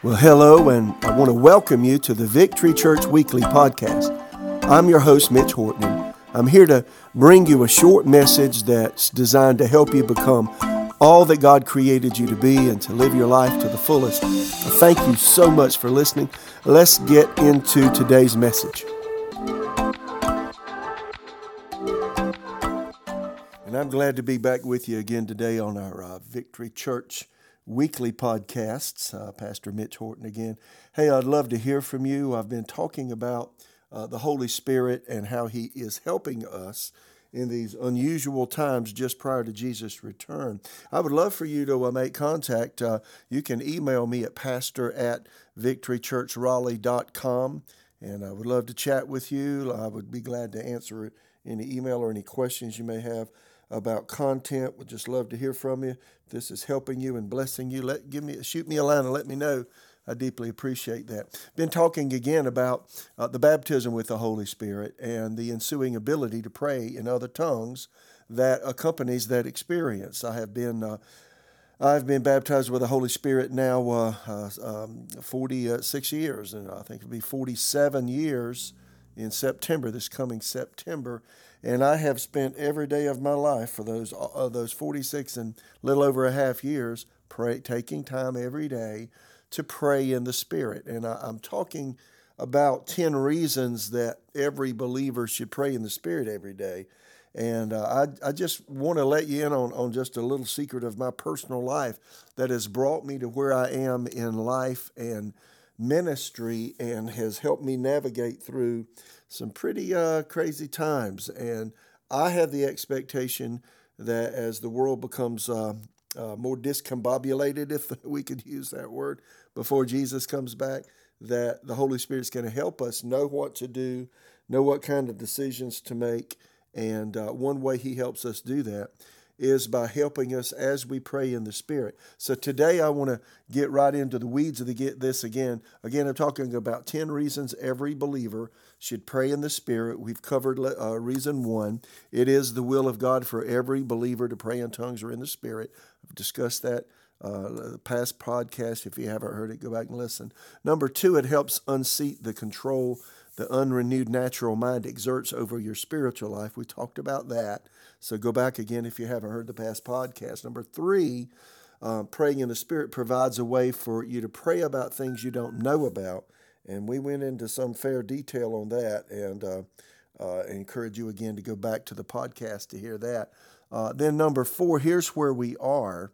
Well, hello, and I want to welcome you to the Victory Church Weekly podcast. I'm your host, Mitch Horton. I'm here to bring you a short message that's designed to help you become all that God created you to be and to live your life to the fullest. Thank you so much for listening. Let's get into today's message. And I'm glad to be back with you again today on our uh, Victory Church weekly podcasts. Uh, Pastor Mitch Horton again. Hey, I'd love to hear from you. I've been talking about uh, the Holy Spirit and how He is helping us in these unusual times just prior to Jesus' return. I would love for you to uh, make contact. Uh, you can email me at pastor at victorychurchraleigh.com, and I would love to chat with you. I would be glad to answer any email or any questions you may have about content. Would just love to hear from you. This is helping you and blessing you, let give me shoot me a line and let me know. I deeply appreciate that. Been talking again about uh, the baptism with the Holy Spirit and the ensuing ability to pray in other tongues that accompanies that experience. I have been. Uh, I've been baptized with the Holy Spirit now uh, uh um, 46 years, and I think it'll be 47 years in September, this coming September. And I have spent every day of my life for those uh, those 46 and little over a half years pray, taking time every day to pray in the Spirit. And I, I'm talking about 10 reasons that every believer should pray in the Spirit every day. And uh, I, I just want to let you in on, on just a little secret of my personal life that has brought me to where I am in life and ministry and has helped me navigate through some pretty uh, crazy times. And I have the expectation that as the world becomes uh, uh, more discombobulated, if we could use that word, before Jesus comes back, that the Holy Spirit's going to help us know what to do, know what kind of decisions to make. And uh, one way He helps us do that is by helping us as we pray in the Spirit. So today I want to get right into the weeds of the get this again. Again, I'm talking about 10 reasons every believer should pray in the Spirit. We've covered uh, reason one. It is the will of God for every believer to pray in tongues or in the Spirit. I've discussed that uh, past podcast. If you haven't heard it, go back and listen. Number two, it helps unseat the control the unrenewed natural mind exerts over your spiritual life. We talked about that. So go back again if you haven't heard the past podcast. Number three, uh, praying in the Spirit provides a way for you to pray about things you don't know about. And we went into some fair detail on that and uh, uh, encourage you again to go back to the podcast to hear that. Uh, then, number four, here's where we are.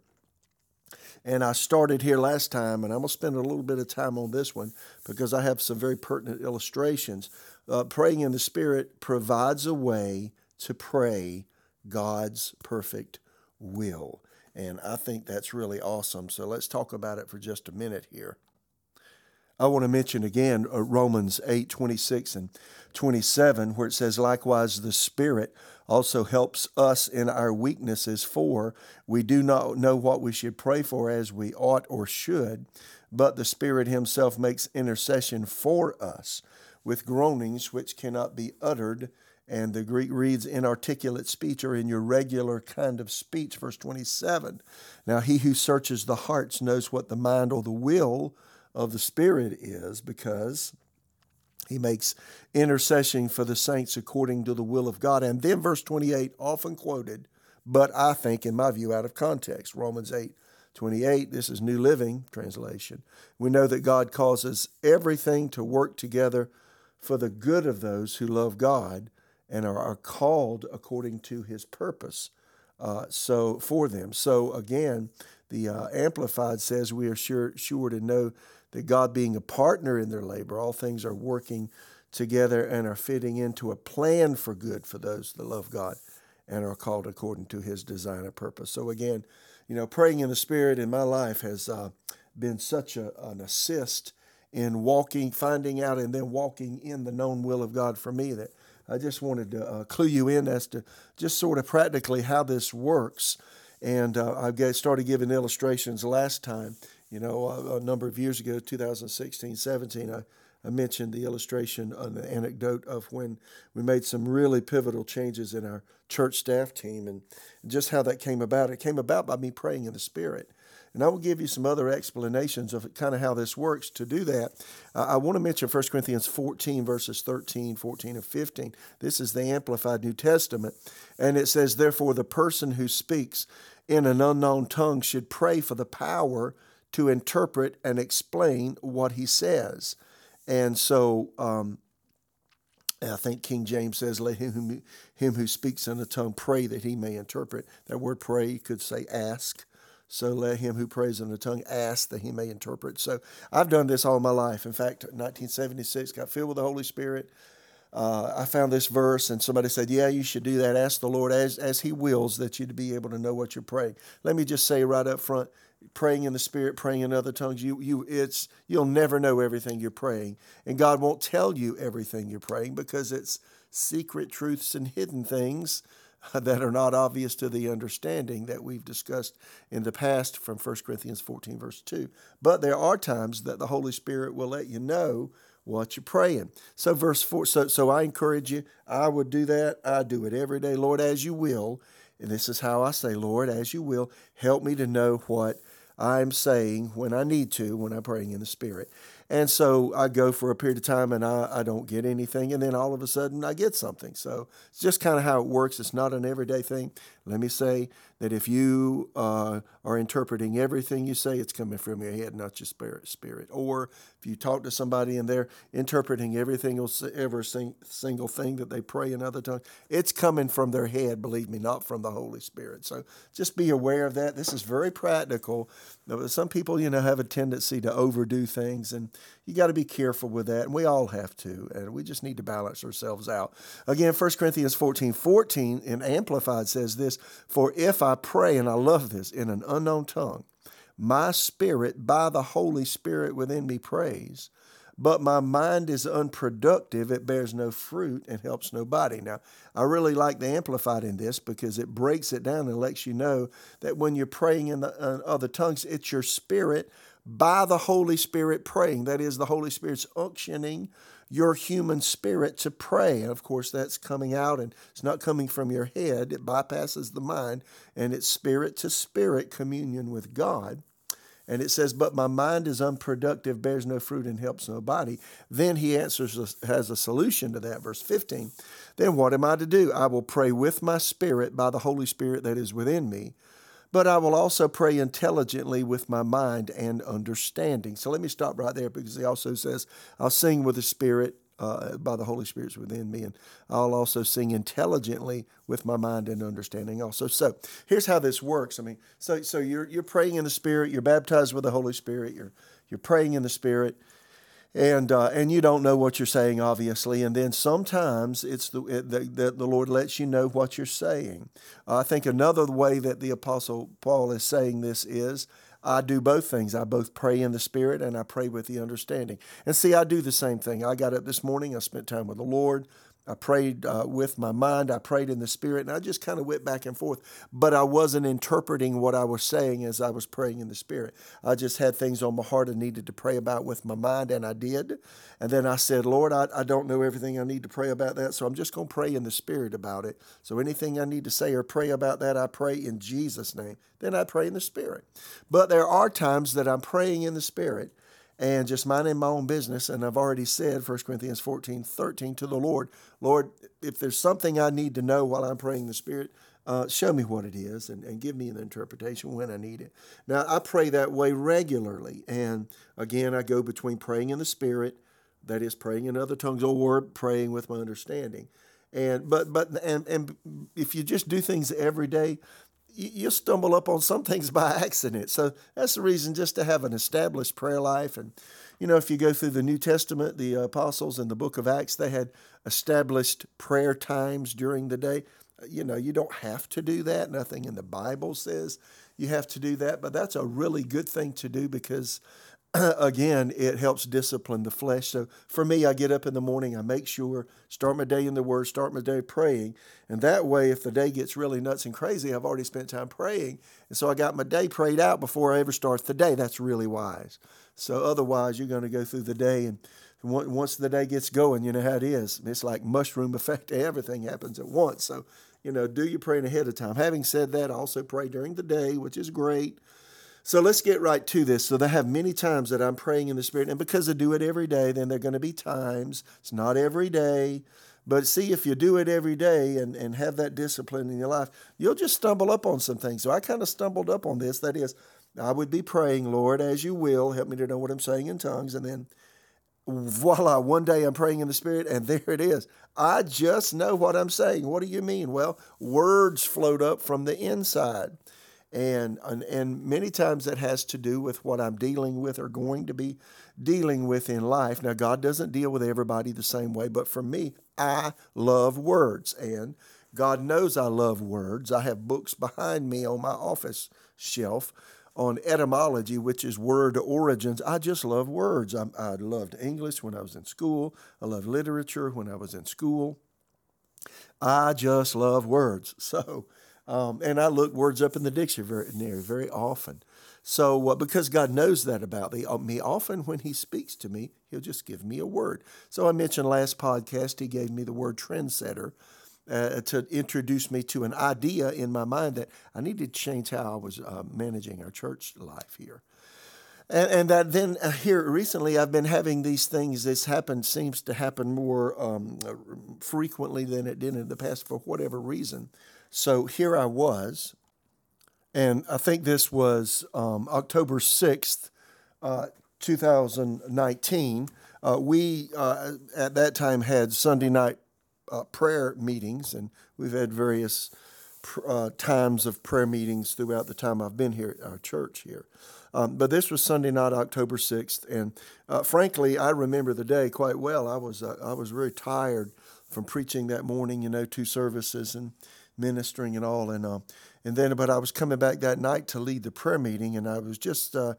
And I started here last time, and I'm going to spend a little bit of time on this one because I have some very pertinent illustrations. Uh, praying in the Spirit provides a way to pray God's perfect will. And I think that's really awesome. So let's talk about it for just a minute here. I want to mention again uh, Romans 8 26 and 27, where it says, Likewise, the Spirit also helps us in our weaknesses, for we do not know what we should pray for as we ought or should, but the Spirit Himself makes intercession for us with groanings which cannot be uttered. And the Greek reads, inarticulate speech or in your regular kind of speech. Verse 27. Now, he who searches the hearts knows what the mind or the will of the Spirit is, because he makes intercession for the saints according to the will of God. And then verse 28, often quoted, but I think, in my view, out of context. Romans 8, 28, this is New Living Translation. We know that God causes everything to work together for the good of those who love God and are, called according to his purpose. Uh, so for them. So again, the uh, Amplified says we are sure sure to know that God being a partner in their labor, all things are working together and are fitting into a plan for good for those that love God and are called according to his design and purpose. So again, you know, praying in the Spirit in my life has uh, been such a, an assist in walking, finding out, and then walking in the known will of God for me that I just wanted to uh, clue you in as to just sort of practically how this works. And uh, I started giving illustrations last time you know, a, a number of years ago, 2016, 17, I, I mentioned the illustration, the anecdote of when we made some really pivotal changes in our church staff team and just how that came about. It came about by me praying in the Spirit. And I will give you some other explanations of kind of how this works to do that. Uh, I want to mention 1 Corinthians 14, verses 13, 14, and 15. This is the Amplified New Testament. And it says, Therefore, the person who speaks in an unknown tongue should pray for the power to interpret and explain what he says. And so, um, I think King James says, "Let him who, him who speaks in a tongue pray that he may interpret." That word "pray" you could say "ask." So let him who prays in a tongue ask that he may interpret. So I've done this all my life. In fact, 1976 got filled with the Holy Spirit. Uh, I found this verse, and somebody said, "Yeah, you should do that. Ask the Lord as as He wills that you to be able to know what you're praying." Let me just say right up front: praying in the spirit, praying in other tongues, you you it's you'll never know everything you're praying, and God won't tell you everything you're praying because it's secret truths and hidden things that are not obvious to the understanding that we've discussed in the past from 1 Corinthians 14 verse 2. But there are times that the Holy Spirit will let you know what you're praying. So verse 4 so so I encourage you, I would do that. I do it every day, Lord as you will. And this is how I say, Lord, as you will, help me to know what I'm saying when I need to, when I'm praying in the Spirit. And so I go for a period of time and I, I don't get anything. And then all of a sudden I get something. So it's just kind of how it works. It's not an everyday thing. Let me say that if you uh, are interpreting everything you say, it's coming from your head, not your spirit. Spirit. Or if you talk to somebody and they're interpreting everything, every single thing that they pray in other tongues, it's coming from their head. Believe me, not from the Holy Spirit. So just be aware of that. This is very practical. Some people, you know, have a tendency to overdo things, and you got to be careful with that. And we all have to, and we just need to balance ourselves out. Again, 1 Corinthians 14, 14 in Amplified says this, For if I pray, and I love this, in an unknown tongue, my spirit by the Holy Spirit within me prays, but my mind is unproductive, it bears no fruit and helps nobody. Now, I really like the Amplified in this because it breaks it down and lets you know that when you're praying in the uh, other tongues, it's your spirit by the Holy Spirit praying. That is, the Holy Spirit's unctioning your human spirit to pray. And of course, that's coming out and it's not coming from your head, it bypasses the mind, and it's spirit to spirit communion with God. And it says, But my mind is unproductive, bears no fruit, and helps nobody. Then he answers, has a solution to that. Verse 15. Then what am I to do? I will pray with my spirit by the Holy Spirit that is within me but I will also pray intelligently with my mind and understanding. So let me stop right there because he also says, I'll sing with the Spirit uh, by the Holy Spirit's within me, and I'll also sing intelligently with my mind and understanding also. So here's how this works. I mean, so so you're you're praying in the Spirit, you're baptized with the Holy Spirit, you're you're praying in the Spirit, and uh, and you don't know what you're saying, obviously. And then sometimes it's the that the Lord lets you know what you're saying. Uh, I think another way that the Apostle Paul is saying this is. I do both things. I both pray in the Spirit and I pray with the understanding. And see, I do the same thing. I got up this morning, I spent time with the Lord. I prayed uh, with my mind, I prayed in the spirit, and I just kind of went back and forth. But I wasn't interpreting what I was saying as I was praying in the spirit. I just had things on my heart I needed to pray about with my mind, and I did. And then I said, Lord, I, I don't know everything I need to pray about that, so I'm just going to pray in the spirit about it. So anything I need to say or pray about that, I pray in Jesus' name. Then I pray in the spirit. But there are times that I'm praying in the spirit and just minding my own business. And I've already said, 1 Corinthians 14, 13, to the Lord, Lord, if there's something I need to know while I'm praying the Spirit, uh, show me what it is and, and give me an interpretation when I need it. Now, I pray that way regularly. And again, I go between praying in the Spirit, that is, praying in other tongues, or praying with my understanding. And but but and and if you just do things every day, you stumble up on some things by accident. So that's the reason just to have an established prayer life. And, you know, if you go through the New Testament, the apostles in the book of Acts, they had established prayer times during the day. You know, you don't have to do that. Nothing in the Bible says you have to do that, but that's a really good thing to do because again, it helps discipline the flesh. So for me, I get up in the morning, I make sure, start my day in the Word, start my day praying. And that way, if the day gets really nuts and crazy, I've already spent time praying. And so I got my day prayed out before I ever start the day. That's really wise. So otherwise, you're going to go through the day and once the day gets going, you know how it is. It's like mushroom effect. Everything happens at once. So, you know, do your praying ahead of time. Having said that, I also pray during the day, which is great. So let's get right to this. So they have many times that I'm praying in the Spirit, and because I do it every day, then there are going to be times. It's not every day. But see, if you do it every day and, and have that discipline in your life, you'll just stumble up on some things. So I kind of stumbled up on this. That is, I would be praying, Lord, as you will, help me to know what I'm saying in tongues. And then voila, one day I'm praying in the Spirit, and there it is. I just know what I'm saying. What do you mean? Well, words float up from the inside. And, and, and many times that has to do with what I'm dealing with or going to be dealing with in life. Now, God doesn't deal with everybody the same way, but for me, I love words. And God knows I love words. I have books behind me on my office shelf on etymology, which is word origins. I just love words. I, I loved English when I was in school. I loved literature when I was in school. I just love words. So, um, and I look words up in the dictionary very, very often. So, uh, because God knows that about me, uh, me, often when He speaks to me, He'll just give me a word. So, I mentioned last podcast, He gave me the word trendsetter. Uh, to introduce me to an idea in my mind that I needed to change how I was uh, managing our church life here. And, and that then uh, here recently, I've been having these things. This happened seems to happen more um, frequently than it did in the past for whatever reason. So here I was, and I think this was um, October 6th, uh, 2019. Uh, we uh, at that time had Sunday night uh, prayer meetings, and we've had various uh, times of prayer meetings throughout the time I've been here at our church here. Um, but this was Sunday night, October 6th, and uh, frankly, I remember the day quite well. I was I was very tired from preaching that morning, you know, two services and ministering and all. And uh, and then, but I was coming back that night to lead the prayer meeting, and I was just uh,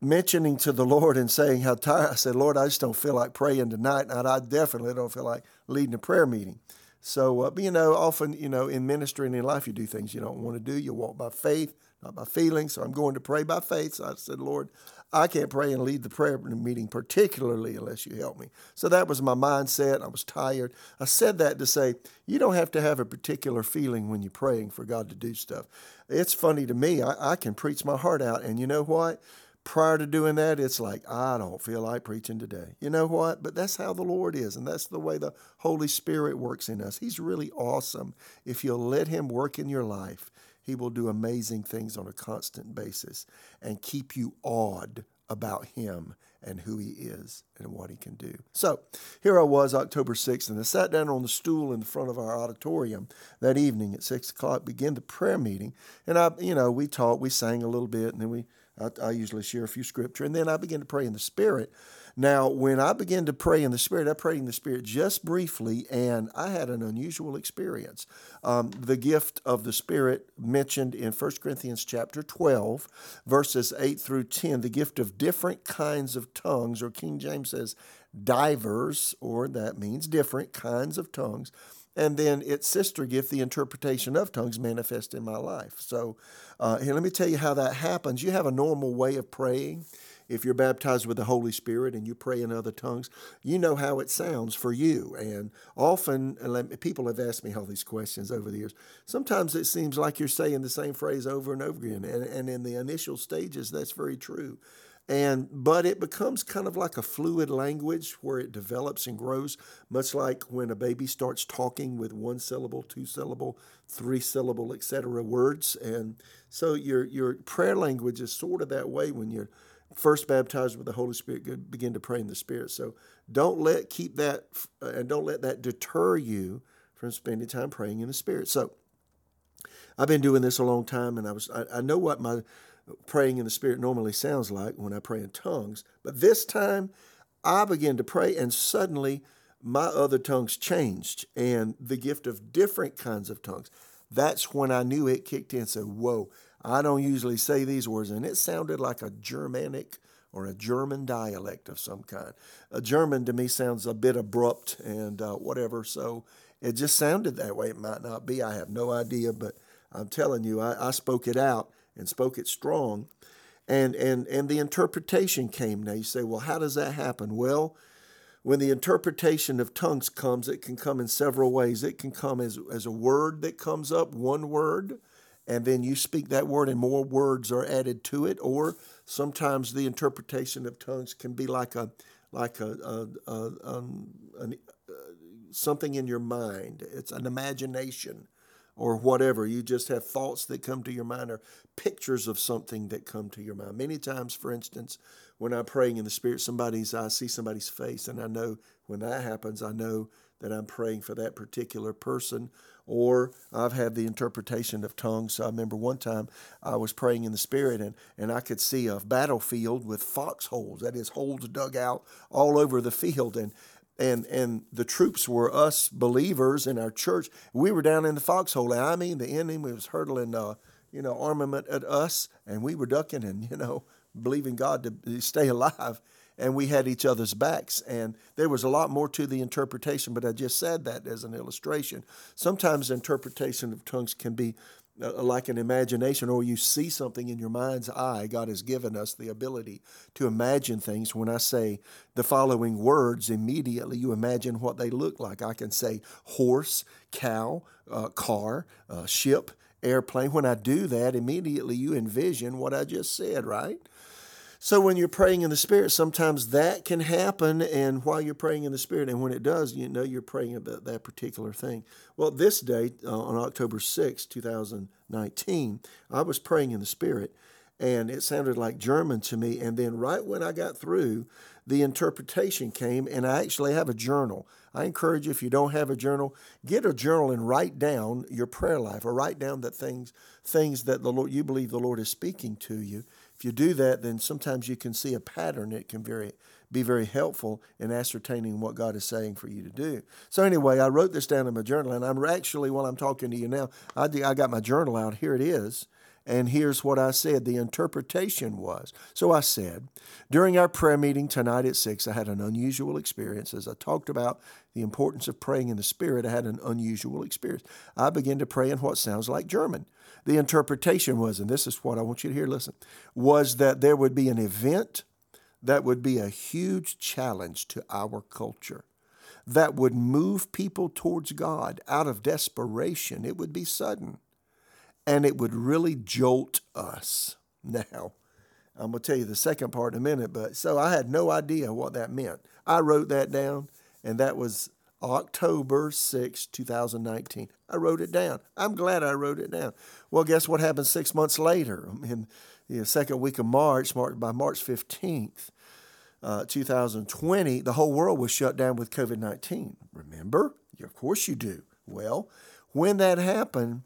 mentioning to the Lord and saying how tired. I said, Lord, I just don't feel like praying tonight, and I definitely don't feel like leading a prayer meeting. So, uh, you know, often, you know, in ministry and in life, you do things you don't want to do. You walk by faith, not by feelings. So I'm going to pray by faith. So I said, Lord, I can't pray and lead the prayer meeting, particularly unless you help me. So that was my mindset. I was tired. I said that to say, you don't have to have a particular feeling when you're praying for God to do stuff. It's funny to me. I, I can preach my heart out. And you know what? Prior to doing that, it's like, I don't feel like preaching today. You know what? But that's how the Lord is. And that's the way the Holy Spirit works in us. He's really awesome if you'll let Him work in your life he will do amazing things on a constant basis and keep you awed about Him and who He is and what He can do. So here I was, October 6th, and I sat down on the stool in the front of our auditorium that evening at 6 o'clock, began the prayer meeting. And I, you know, we talked, we sang a little bit, and then we, I, I usually share a few scripture, and then I begin to pray in the Spirit. Now, when I began to pray in the Spirit, I prayed in the Spirit just briefly, and I had an unusual experience. Um, the gift of the Spirit mentioned in 1 Corinthians chapter 12, verses 8 through 10, the gift of different kinds of tongues, or King James says divers, or that means different kinds of tongues. And then its sister gift, the interpretation of tongues, manifest in my life. So, uh, here, let me tell you how that happens. You have a normal way of praying if you're baptized with the Holy Spirit and you pray in other tongues, you know how it sounds for you. And often, people have asked me all these questions over the years. Sometimes it seems like you're saying the same phrase over and over again. And, and in the initial stages, that's very true. And but it becomes kind of like a fluid language where it develops and grows, much like when a baby starts talking with one syllable, two syllable, three syllable, etc. words. And so your your prayer language is sort of that way when you're first baptized with the Holy Spirit, begin to pray in the Spirit. So don't let keep that uh, and don't let that deter you from spending time praying in the Spirit. So I've been doing this a long time, and I was I, I know what my praying in the Spirit normally sounds like when I pray in tongues, but this time I began to pray, and suddenly my other tongues changed, and the gift of different kinds of tongues. That's when I knew it kicked in. So, whoa, I don't usually say these words, and it sounded like a Germanic or a German dialect of some kind. A German to me sounds a bit abrupt and uh, whatever, so it just sounded that way. It might not be, I have no idea, but I'm telling you, I, I spoke it out and spoke it strong. And, and, and the interpretation came. Now you say, well, how does that happen? Well, when the interpretation of tongues comes, it can come in several ways. It can come as, as a word that comes up, one word and then you speak that word, and more words are added to it. Or sometimes the interpretation of tongues can be like a like a, a, a um, an, uh, something in your mind. It's an imagination or whatever. You just have thoughts that come to your mind or pictures of something that come to your mind. Many times, for instance, when I'm praying in the Spirit, somebody's I see somebody's face, and I know when that happens, I know that I'm praying for that particular person. Or I've had the interpretation of tongues. So I remember one time I was praying in the Spirit, and, and I could see a battlefield with foxholes, that is, holes dug out all over the field. And and and the troops were us believers in our church. We were down in the foxhole. I mean, the enemy was hurtling, uh, you know, armament at us, and we were ducking and you know believing God to stay alive. And we had each other's backs, and there was a lot more to the interpretation. But I just said that as an illustration. Sometimes interpretation of tongues can be like an imagination, or you see something in your mind's eye. God has given us the ability to imagine things. When I say the following words, immediately you imagine what they look like. I can say horse, cow, uh, car, uh, ship, airplane. When I do that, immediately you envision what I just said, right? So when you're praying in the Spirit, sometimes that can happen, and while you're praying in the Spirit, and when it does, you know you're praying about that particular thing. Well, this day, uh, on October 6, 2019, I was praying in the Spirit, and it sounded like German to me. And then right when I got through, the interpretation came, and I actually have a journal. I encourage you, if you don't have a journal, get a journal and write down your prayer life, or write down the things things that the Lord you believe the Lord is speaking to you if you do that, then sometimes you can see a pattern. It can very be very helpful in ascertaining what God is saying for you to do. So anyway, I wrote this down in my journal, and I'm actually while I'm talking to you now, I, I got my journal out. Here it is. And here's what I said the interpretation was. So I said, during our prayer meeting tonight at 6, I had an unusual experience. As I talked about the importance of praying in the Spirit, I had an unusual experience. I began to pray in what sounds like German the interpretation was, and this is what I want you to hear, listen, was that there would be an event that would be a huge challenge to our culture that would move people towards God out of desperation. It would be sudden and it would really jolt us. Now, I'm going to tell you the second part in a minute, but so I had no idea what that meant. I wrote that down, and that was October 6, 2019. I wrote it down. I'm glad I wrote it down. Well, guess what happened six months later? In the second week of March, marked by March 15th, uh, 2020, the whole world was shut down with COVID 19. Remember? Of course you do. Well, when that happened,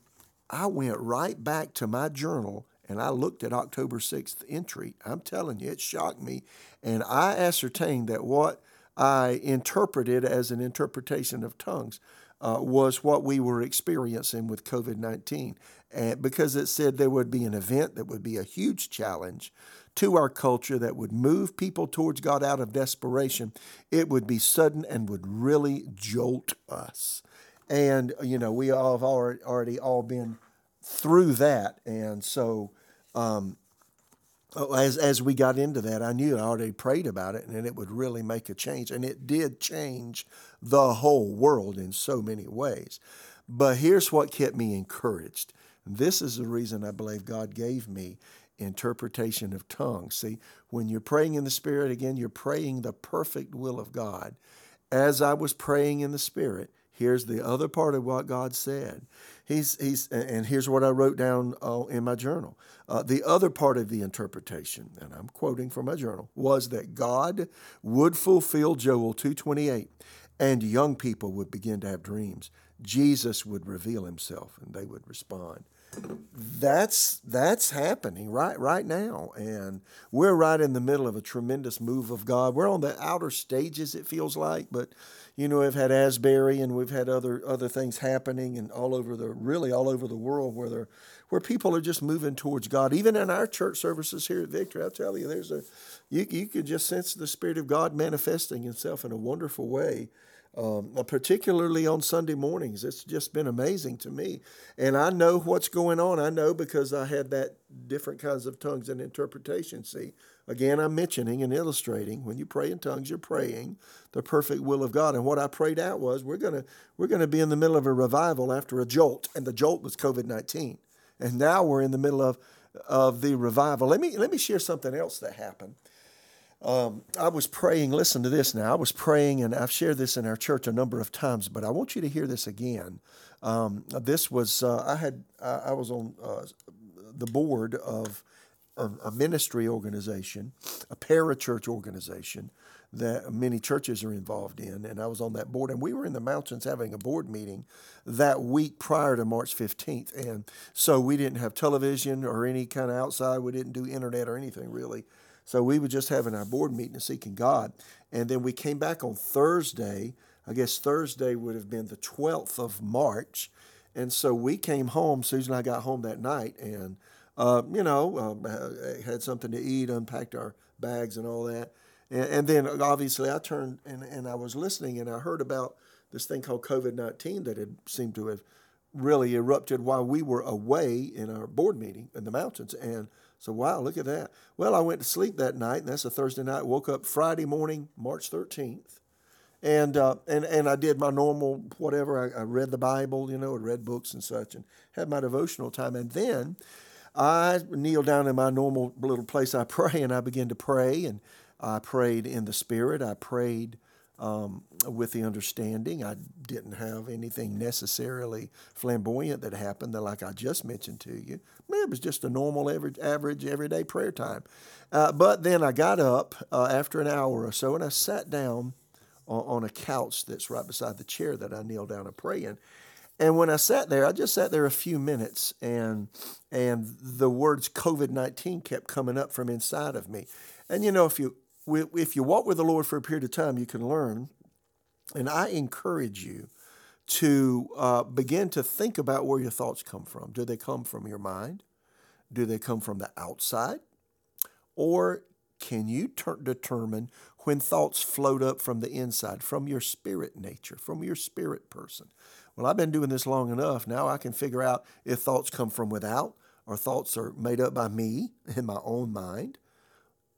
I went right back to my journal and I looked at October 6th entry. I'm telling you, it shocked me. And I ascertained that what I interpreted as an interpretation of tongues uh, was what we were experiencing with COVID 19. And because it said there would be an event that would be a huge challenge to our culture that would move people towards God out of desperation, it would be sudden and would really jolt us. And, you know, we all have already all been through that. And so, um, Oh, as as we got into that, I knew I already prayed about it, and it would really make a change, and it did change the whole world in so many ways. But here's what kept me encouraged. This is the reason I believe God gave me interpretation of tongues. See, when you're praying in the Spirit, again, you're praying the perfect will of God. As I was praying in the Spirit, here's the other part of what God said. He's, he's, and here's what I wrote down uh, in my journal. Uh, the other part of the interpretation, and I'm quoting from my journal, was that God would fulfill Joel 2:28, and young people would begin to have dreams. Jesus would reveal himself, and they would respond that's that's happening right right now and we're right in the middle of a tremendous move of god we're on the outer stages it feels like but you know we've had asbury and we've had other other things happening and all over the really all over the world where there where people are just moving towards god. Even in our church services here at victory i'll tell you there's a you, you could just sense the spirit of god manifesting himself in a wonderful way um, uh, particularly on Sunday mornings. It's just been amazing to me. And I know what's going on. I know because I had that different kinds of tongues and interpretation. See, again, I'm mentioning and illustrating when you pray in tongues, you're praying the perfect will of God. And what I prayed out was we're gonna we're gonna be in the middle of a revival after a jolt, and the jolt was COVID nineteen. and now we're in the middle of of the revival. Let me let me share something else that happened. Um, I was praying. Listen to this now. I was praying, and I've shared this in our church a number of times, but I want you to hear this again. Um, this was uh, I had I was on uh, the board of a, a ministry organization, a parachurch organization that many churches are involved in. And I was on that board, and we were in the mountains having a board meeting that week prior to March 15th. And so we didn't have television or any kind of outside, we didn't do internet or anything really. So we were just having our board meeting and seeking God. And then we came back on Thursday. I guess Thursday would have been the 12th of March. And so we came home. Susan and I got home that night and, uh, you know, um, had something to eat, unpacked our bags and all that. And, and then obviously I turned and, and I was listening and I heard about this thing called COVID 19 that had seemed to have really erupted while we were away in our board meeting in the mountains. And so, wow, look at that. Well, I went to sleep that night, and that's a Thursday night. Woke up Friday morning, March 13th. And, uh, and, and I did my normal whatever. I, I read the Bible, you know, and read books and such, and had my devotional time. And then I kneeled down in my normal little place I pray, and I began to pray. And I prayed in the Spirit. I prayed um, with the understanding. I didn't have anything necessarily flamboyant that happened, that like I just mentioned to you. It was just a normal, average, average everyday prayer time. Uh, but then I got up uh, after an hour or so and I sat down on, on, a couch that's right beside the chair that I kneel down and pray in. And when I sat there, I just sat there a few minutes, and and the words COVID nineteen kept coming up from inside of me. And you know, if you if you walk with the Lord for a period of time, you can learn. And I encourage you to uh, begin to think about where your thoughts come from. Do they come from your mind? Do they come from the outside? Or can you ter- determine when thoughts float up from the inside, from your spirit nature, from your spirit person? Well, I've been doing this long enough. Now I can figure out if thoughts come from without or thoughts are made up by me in my own mind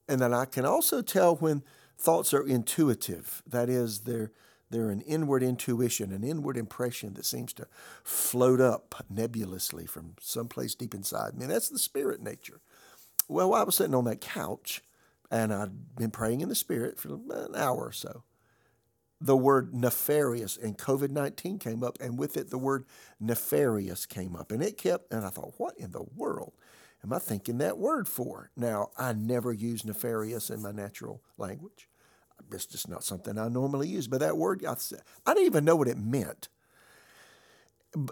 and then I can also tell when thoughts are intuitive. That is, they're, they're an inward intuition, an inward impression that seems to float up nebulously from someplace deep inside me. And that's the spirit nature. Well, I was sitting on that couch and I'd been praying in the spirit for an hour or so. The word nefarious and COVID 19 came up, and with it, the word nefarious came up. And it kept, and I thought, what in the world? Am I thinking that word for? Now, I never use nefarious in my natural language. It's just not something I normally use. But that word, I, I didn't even know what it meant.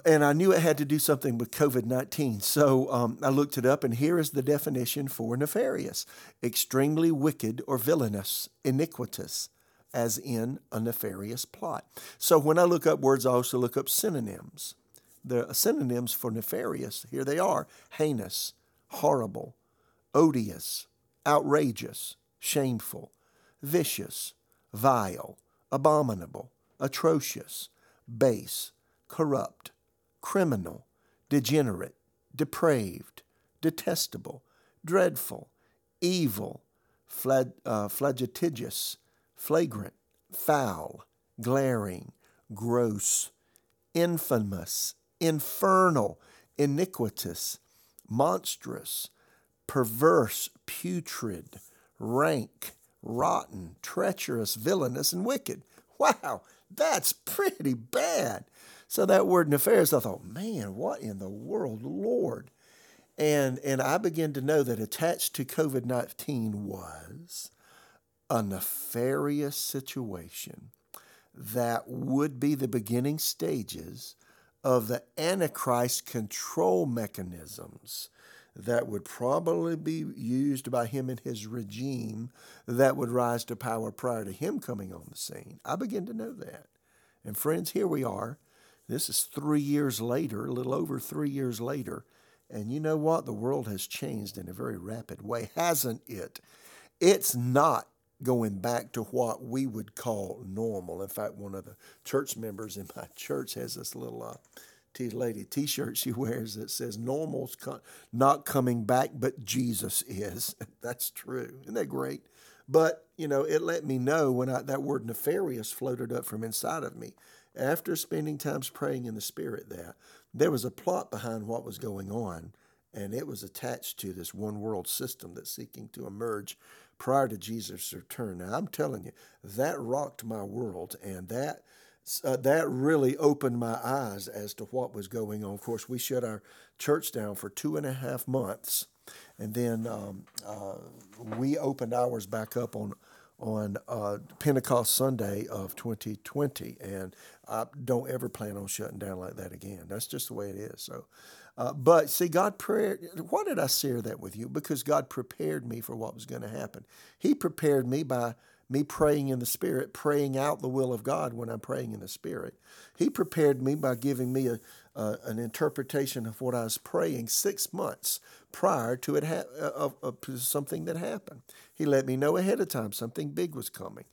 And I knew it had to do something with COVID 19. So um, I looked it up, and here is the definition for nefarious extremely wicked or villainous, iniquitous, as in a nefarious plot. So when I look up words, I also look up synonyms. The synonyms for nefarious, here they are heinous, horrible, odious, outrageous, shameful, vicious, vile, abominable, atrocious, base, corrupt, criminal, degenerate, depraved, detestable, dreadful, evil, flag, uh, flagitious, flagrant, foul, glaring, gross, infamous, infernal, iniquitous, monstrous, perverse, putrid, rank, rotten, treacherous, villainous, and wicked. Wow, that's pretty bad. So that word nefarious, I thought, man, what in the world, Lord? And and I began to know that attached to COVID nineteen was a nefarious situation that would be the beginning stages of the Antichrist control mechanisms that would probably be used by him and his regime that would rise to power prior to him coming on the scene. I begin to know that. And friends, here we are. This is three years later, a little over three years later. And you know what? The world has changed in a very rapid way, hasn't it? It's not going back to what we would call normal. In fact, one of the church members in my church has this little uh, t- lady t-shirt she wears that says "Normal's co- not coming back, but Jesus is." That's true. Isn't that great? But you know, it let me know when I, that word nefarious floated up from inside of me after spending times praying in the Spirit. That there was a plot behind what was going on, and it was attached to this one world system that's seeking to emerge prior to Jesus' return. Now, I'm telling you, that rocked my world, and that uh, that really opened my eyes as to what was going on. Of course, we shut our church down for two and a half months, and then um, uh, we opened ours back up on on uh, Pentecost Sunday of 2020, and I don't ever plan on shutting down like that again. That's just the way it is. So, uh, but see, God prepared. Why did I share that with you? Because God prepared me for what was going to happen. He prepared me by me praying in the Spirit, praying out the will of God when I'm praying in the Spirit. He prepared me by giving me a, an interpretation of what I was praying six months prior to it ha- uh, of, of something that happened. He let me know ahead of time something big was coming.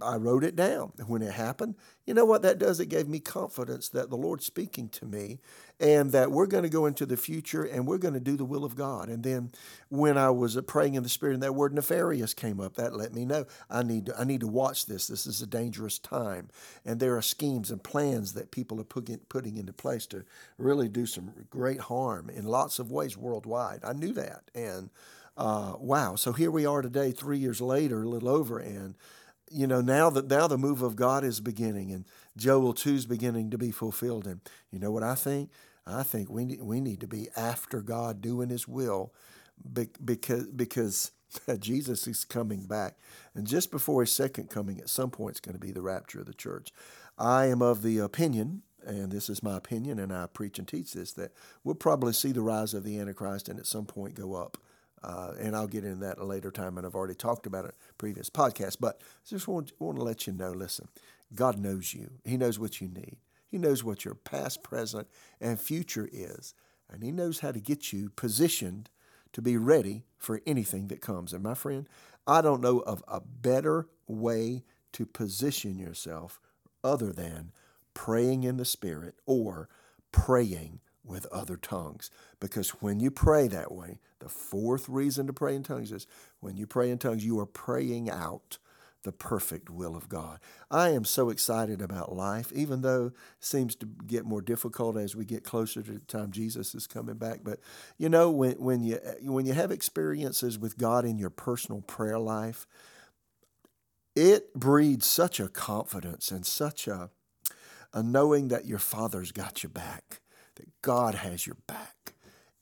I wrote it down. When it happened, you know what that does? It gave me confidence that the Lord's speaking to me and that we're going to go into the future and we're going to do the will of God. And then when I was praying in the Spirit and that word nefarious came up, that let me know I need to, I need to watch this. This is a dangerous time. And there are schemes and plans that people are putting, putting into place to really do some great harm in lots of ways worldwide. I knew that. And uh, wow. So here we are today, three years later, a little over, and you know, now that now the move of God is beginning and Joel 2 is beginning to be fulfilled. And you know what I think? I think we need, we need to be after God doing his will because, because Jesus is coming back. And just before his second coming, at some point, it's going to be the rapture of the church. I am of the opinion, and this is my opinion, and I preach and teach this, that we'll probably see the rise of the Antichrist and at some point go up. Uh, and I'll get into that at a later time, and I've already talked about it previous podcasts. But I just want, want to let you know listen, God knows you, He knows what you need, He knows what your past, present, and future is, and He knows how to get you positioned to be ready for anything that comes. And my friend, I don't know of a better way to position yourself other than praying in the Spirit or praying with other tongues. Because when you pray that way, the fourth reason to pray in tongues is when you pray in tongues, you are praying out the perfect will of God. I am so excited about life, even though it seems to get more difficult as we get closer to the time Jesus is coming back. But you know, when, when you when you have experiences with God in your personal prayer life, it breeds such a confidence and such a, a knowing that your Father's got you back that God has your back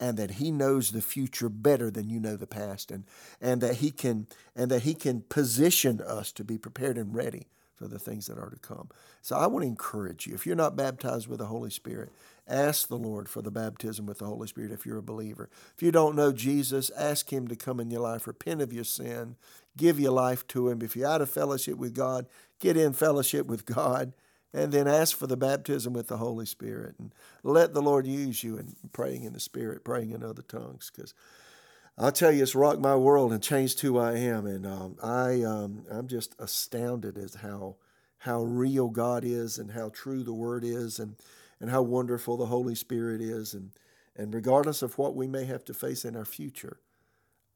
and that he knows the future better than you know the past and, and that he can and that he can position us to be prepared and ready for the things that are to come. So I want to encourage you if you're not baptized with the Holy Spirit, ask the Lord for the baptism with the Holy Spirit if you're a believer. If you don't know Jesus, ask him to come in your life, repent of your sin, give your life to him. If you're out of fellowship with God, get in fellowship with God and then ask for the baptism with the Holy Spirit and let the Lord use you in praying in the Spirit, praying in other tongues. Because I'll tell you, it's rocked my world and changed who I am, and um, I um, I'm just astounded as how how real God is and how true the Word is and and how wonderful the Holy Spirit is and and regardless of what we may have to face in our future,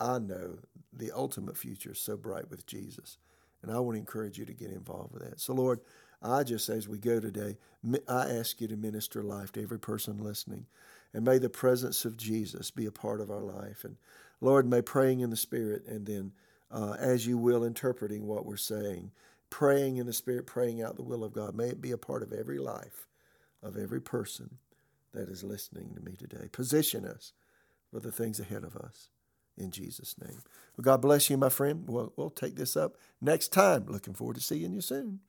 I know the ultimate future is so bright with Jesus, and I want to encourage you to get involved with that. So, Lord. I just, as we go today, I ask you to minister life to every person listening. And may the presence of Jesus be a part of our life. And Lord, may praying in the Spirit and then, uh, as you will, interpreting what we're saying, praying in the Spirit, praying out the will of God, may it be a part of every life of every person that is listening to me today. Position us for the things ahead of us. In Jesus' name. Well, God bless you, my friend. We'll, we'll take this up next time. Looking forward to seeing you soon.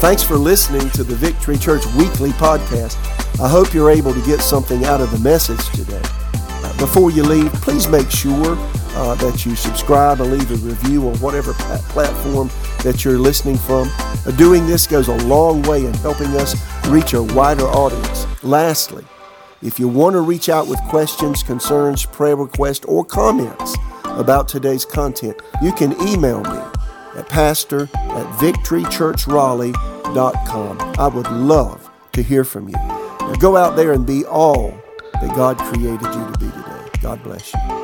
Thanks for listening to the Victory Church Weekly Podcast. I hope you're able to get something out of the message today. Uh, before you leave, please make sure uh, that you subscribe and leave a review on whatever platform that you're listening from. Uh, doing this goes a long way in helping us reach a wider audience. Lastly, if you want to reach out with questions, concerns, prayer requests, or comments about today's content, you can email me at pastor at victorychurchraleigh.com. I would love to hear from you. Now go out there and be all that God created you to be today. God bless you.